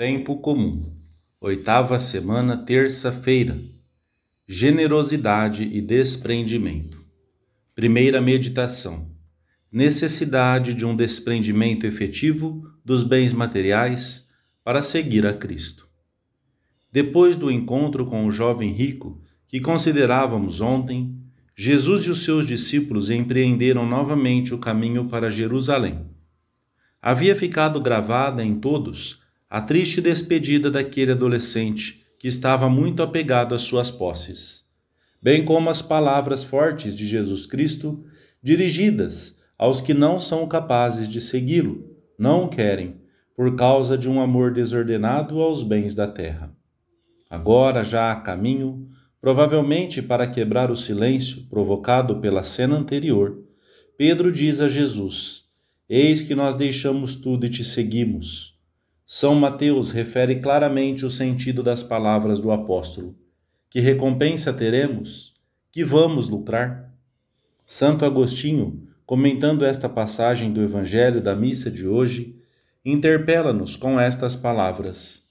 Tempo comum. Oitava semana, terça-feira. Generosidade e desprendimento. Primeira meditação. Necessidade de um desprendimento efetivo dos bens materiais para seguir a Cristo. Depois do encontro com o jovem rico, que considerávamos ontem, Jesus e os seus discípulos empreenderam novamente o caminho para Jerusalém. Havia ficado gravada em todos a triste despedida daquele adolescente que estava muito apegado às suas posses, bem como as palavras fortes de Jesus Cristo dirigidas aos que não são capazes de segui-lo, não o querem, por causa de um amor desordenado aos bens da terra. Agora, já a caminho, provavelmente para quebrar o silêncio provocado pela cena anterior, Pedro diz a Jesus: Eis que nós deixamos tudo e te seguimos. São Mateus refere claramente o sentido das palavras do apóstolo. Que recompensa teremos? Que vamos lucrar? Santo Agostinho, comentando esta passagem do Evangelho da missa de hoje, interpela-nos com estas palavras: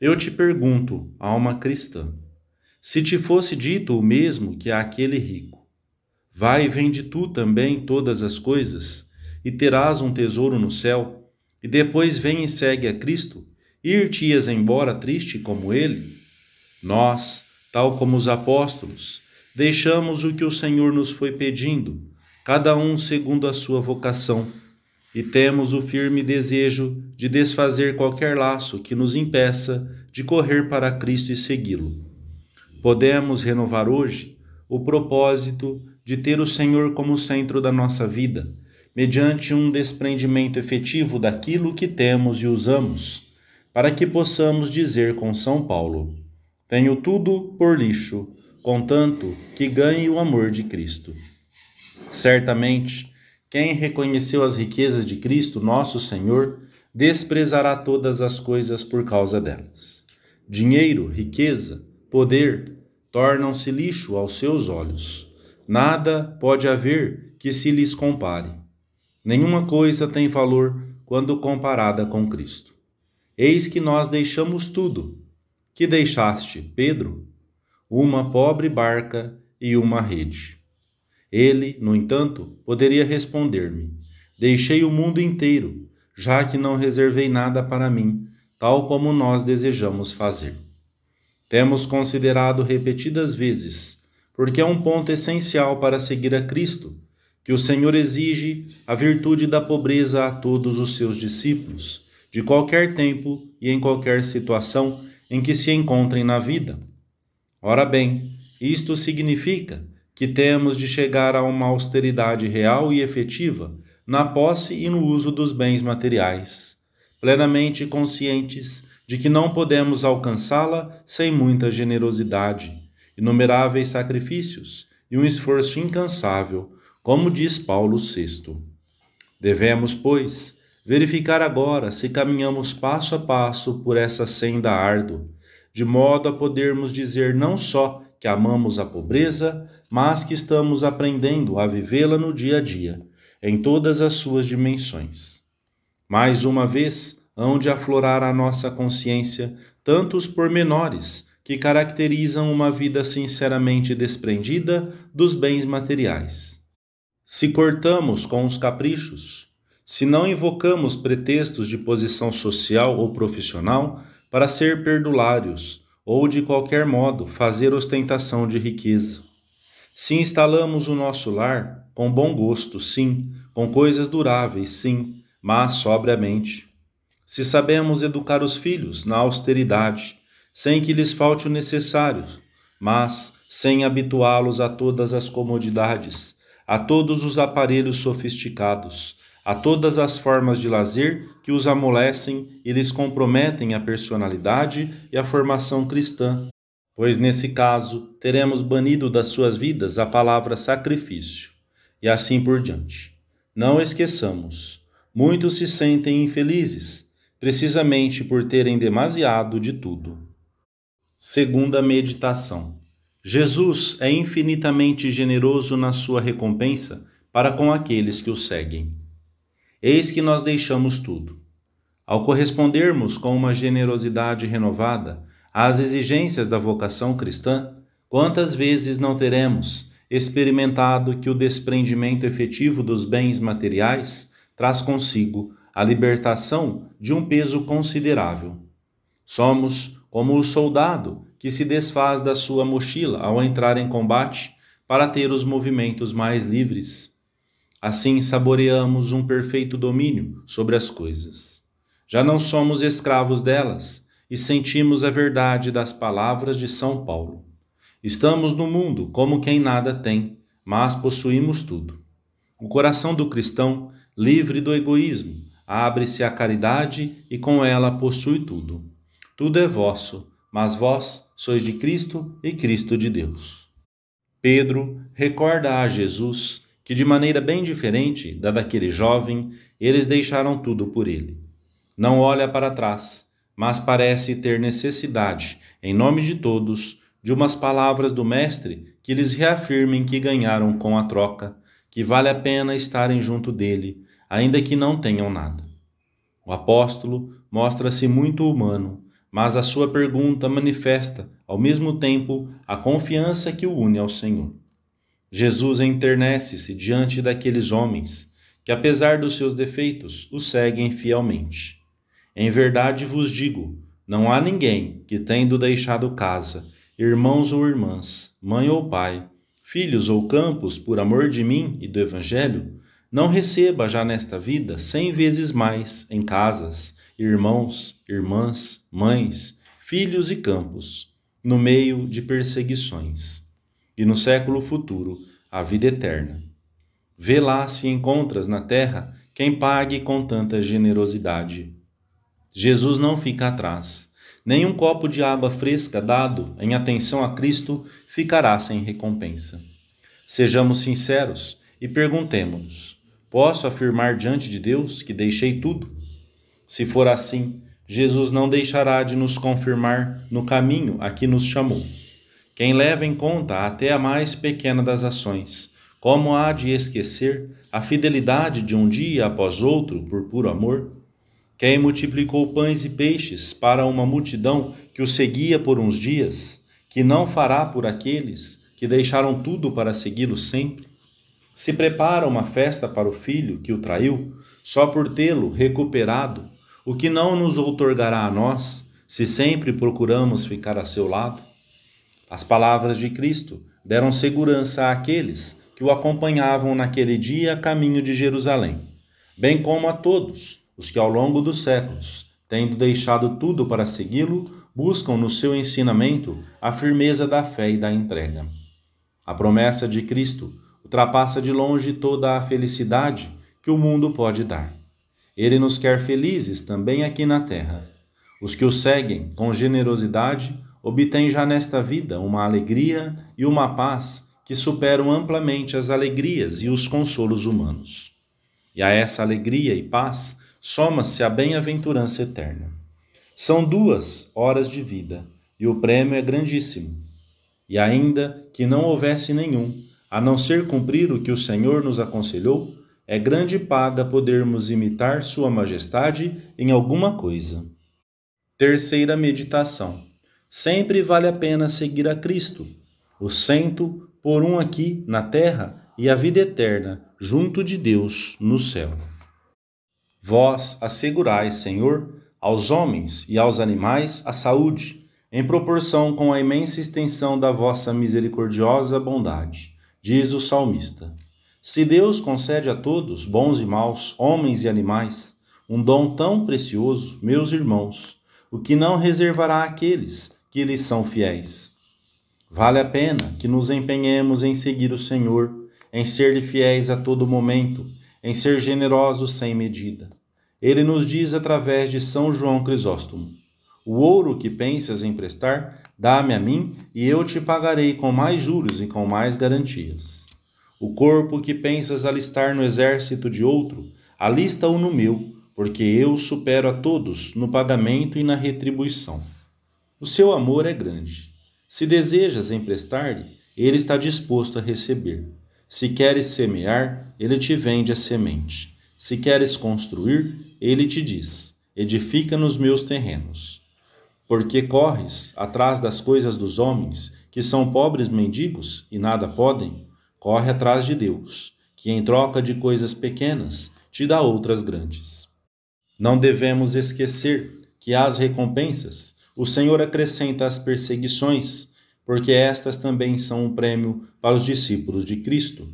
Eu te pergunto, alma cristã, se te fosse dito o mesmo que àquele rico, vai e vende tu também todas as coisas, e terás um tesouro no céu e depois vem e segue a Cristo, ir-te-ias embora triste como ele? Nós, tal como os apóstolos, deixamos o que o Senhor nos foi pedindo, cada um segundo a sua vocação, e temos o firme desejo de desfazer qualquer laço que nos impeça de correr para Cristo e segui-lo. Podemos renovar hoje o propósito de ter o Senhor como centro da nossa vida mediante um desprendimento efetivo daquilo que temos e usamos, para que possamos dizer com São Paulo: Tenho tudo por lixo, contanto que ganhe o amor de Cristo. Certamente, quem reconheceu as riquezas de Cristo, nosso Senhor, desprezará todas as coisas por causa delas. Dinheiro, riqueza, poder tornam-se lixo aos seus olhos. Nada pode haver que se lhes compare. Nenhuma coisa tem valor quando comparada com Cristo. Eis que nós deixamos tudo. Que deixaste, Pedro? Uma pobre barca e uma rede. Ele, no entanto, poderia responder-me: Deixei o mundo inteiro, já que não reservei nada para mim, tal como nós desejamos fazer. Temos considerado repetidas vezes, porque é um ponto essencial para seguir a Cristo que o Senhor exige a virtude da pobreza a todos os seus discípulos, de qualquer tempo e em qualquer situação em que se encontrem na vida. Ora bem, isto significa que temos de chegar a uma austeridade real e efetiva na posse e no uso dos bens materiais, plenamente conscientes de que não podemos alcançá-la sem muita generosidade, inumeráveis sacrifícios e um esforço incansável como diz Paulo VI. Devemos, pois, verificar agora se caminhamos passo a passo por essa senda árdua, de modo a podermos dizer não só que amamos a pobreza, mas que estamos aprendendo a vivê-la no dia a dia, em todas as suas dimensões. Mais uma vez, hão de aflorar a nossa consciência tantos pormenores que caracterizam uma vida sinceramente desprendida dos bens materiais. Se cortamos com os caprichos, se não invocamos pretextos de posição social ou profissional para ser perdulários ou de qualquer modo fazer ostentação de riqueza. Se instalamos o nosso lar com bom gosto, sim, com coisas duráveis, sim, mas sobriamente. Se sabemos educar os filhos na austeridade, sem que lhes falte o necessário, mas sem habituá-los a todas as comodidades, a todos os aparelhos sofisticados, a todas as formas de lazer que os amolecem e lhes comprometem a personalidade e a formação cristã, pois nesse caso teremos banido das suas vidas a palavra sacrifício, e assim por diante. Não esqueçamos, muitos se sentem infelizes, precisamente por terem demasiado de tudo. Segunda meditação. Jesus é infinitamente generoso na sua recompensa para com aqueles que o seguem. Eis que nós deixamos tudo. Ao correspondermos com uma generosidade renovada às exigências da vocação cristã, quantas vezes não teremos experimentado que o desprendimento efetivo dos bens materiais traz consigo a libertação de um peso considerável? Somos como o soldado que se desfaz da sua mochila ao entrar em combate para ter os movimentos mais livres. Assim saboreamos um perfeito domínio sobre as coisas. Já não somos escravos delas e sentimos a verdade das palavras de São Paulo. Estamos no mundo como quem nada tem, mas possuímos tudo. O coração do cristão, livre do egoísmo, abre-se à caridade e com ela possui tudo. Tudo é vosso, mas vós sois de Cristo e Cristo de Deus. Pedro recorda a Jesus que, de maneira bem diferente da daquele jovem, eles deixaram tudo por ele. Não olha para trás, mas parece ter necessidade, em nome de todos, de umas palavras do Mestre que lhes reafirmem que ganharam com a troca, que vale a pena estarem junto dele, ainda que não tenham nada. O apóstolo mostra-se muito humano, mas a sua pergunta manifesta, ao mesmo tempo, a confiança que o une ao Senhor. Jesus enternece-se diante daqueles homens que, apesar dos seus defeitos, o seguem fielmente. Em verdade vos digo: não há ninguém que, tendo deixado casa, irmãos ou irmãs, mãe ou pai, filhos ou campos, por amor de mim e do Evangelho, não receba já nesta vida cem vezes mais em casas, irmãos, irmãs, mães, filhos e campos, no meio de perseguições, e no século futuro a vida eterna. Vê lá se encontras na terra quem pague com tanta generosidade. Jesus não fica atrás. Nem um copo de água fresca dado em atenção a Cristo ficará sem recompensa. Sejamos sinceros e perguntemos-nos: posso afirmar diante de Deus que deixei tudo? Se for assim, Jesus não deixará de nos confirmar no caminho a que nos chamou. Quem leva em conta até a mais pequena das ações, como há de esquecer a fidelidade de um dia após outro por puro amor? Quem multiplicou pães e peixes para uma multidão que o seguia por uns dias, que não fará por aqueles que deixaram tudo para segui-lo sempre? Se prepara uma festa para o filho que o traiu, só por tê-lo recuperado o que não nos outorgará a nós, se sempre procuramos ficar a seu lado? As palavras de Cristo deram segurança àqueles que o acompanhavam naquele dia a caminho de Jerusalém, bem como a todos os que ao longo dos séculos, tendo deixado tudo para segui-lo, buscam no seu ensinamento a firmeza da fé e da entrega. A promessa de Cristo ultrapassa de longe toda a felicidade que o mundo pode dar. Ele nos quer felizes também aqui na terra. Os que o seguem com generosidade obtêm já nesta vida uma alegria e uma paz que superam amplamente as alegrias e os consolos humanos. E a essa alegria e paz soma-se a bem-aventurança eterna. São duas horas de vida e o prêmio é grandíssimo. E ainda que não houvesse nenhum, a não ser cumprir o que o Senhor nos aconselhou, é grande paga podermos imitar Sua Majestade em alguma coisa. Terceira meditação. Sempre vale a pena seguir a Cristo, o cento por um aqui na terra e a vida eterna junto de Deus no céu. Vós assegurais, Senhor, aos homens e aos animais a saúde, em proporção com a imensa extensão da vossa misericordiosa bondade, diz o salmista. Se Deus concede a todos, bons e maus, homens e animais, um dom tão precioso, meus irmãos, o que não reservará àqueles que lhes são fiéis? Vale a pena que nos empenhemos em seguir o Senhor, em ser-lhe fiéis a todo momento, em ser generosos sem medida. Ele nos diz através de São João Crisóstomo: O ouro que pensas emprestar, dá-me a mim, e eu te pagarei com mais juros e com mais garantias. O corpo que pensas alistar no exército de outro, alista-o no meu, porque eu supero a todos no pagamento e na retribuição. O seu amor é grande. Se desejas emprestar-lhe, ele está disposto a receber. Se queres semear, ele te vende a semente. Se queres construir, ele te diz: edifica nos meus terrenos. Porque corres atrás das coisas dos homens, que são pobres mendigos e nada podem, corre atrás de Deus, que em troca de coisas pequenas te dá outras grandes. Não devemos esquecer que as recompensas o Senhor acrescenta as perseguições, porque estas também são um prêmio para os discípulos de Cristo.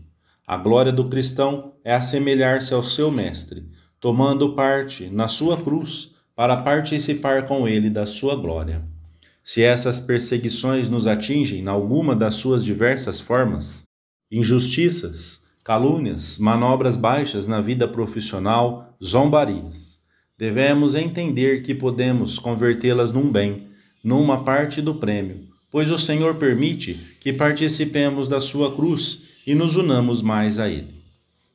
A glória do cristão é assemelhar-se ao seu Mestre, tomando parte na sua cruz para participar com ele da sua glória. Se essas perseguições nos atingem em alguma das suas diversas formas, injustiças, calúnias, manobras baixas na vida profissional, zombarias, devemos entender que podemos convertê-las num bem, numa parte do prêmio, pois o Senhor permite que participemos da sua cruz e nos unamos mais a Ele.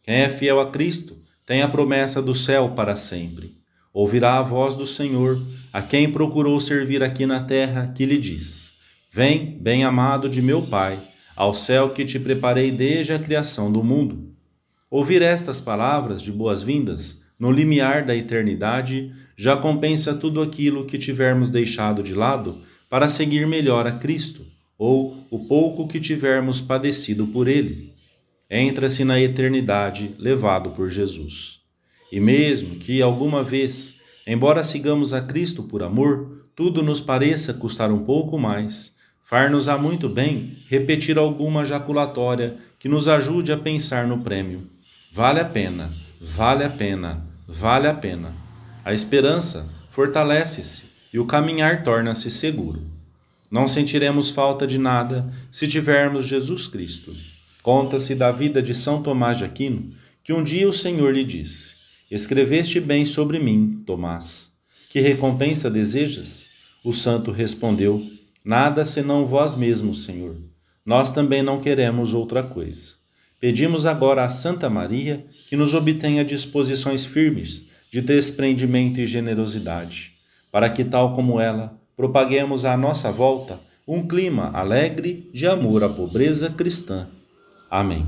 Quem é fiel a Cristo tem a promessa do céu para sempre. Ouvirá a voz do Senhor, a quem procurou servir aqui na terra, que lhe diz: Vem, bem-amado de meu Pai, ao céu que te preparei desde a criação do mundo. Ouvir estas palavras de boas-vindas no limiar da eternidade já compensa tudo aquilo que tivermos deixado de lado para seguir melhor a Cristo, ou o pouco que tivermos padecido por Ele entra-se na eternidade levado por Jesus. E mesmo que alguma vez, embora sigamos a Cristo por amor, tudo nos pareça custar um pouco mais, far-nos-á muito bem repetir alguma jaculatória que nos ajude a pensar no prêmio. Vale a pena, vale a pena, vale a pena. A esperança fortalece-se e o caminhar torna-se seguro. Não sentiremos falta de nada se tivermos Jesus Cristo. Conta-se da vida de São Tomás de Aquino que um dia o Senhor lhe disse: Escreveste bem sobre mim, Tomás. Que recompensa desejas? O santo respondeu: Nada senão vós mesmos, Senhor. Nós também não queremos outra coisa. Pedimos agora a Santa Maria que nos obtenha disposições firmes de desprendimento e generosidade, para que, tal como ela, propaguemos à nossa volta um clima alegre de amor à pobreza cristã Amém.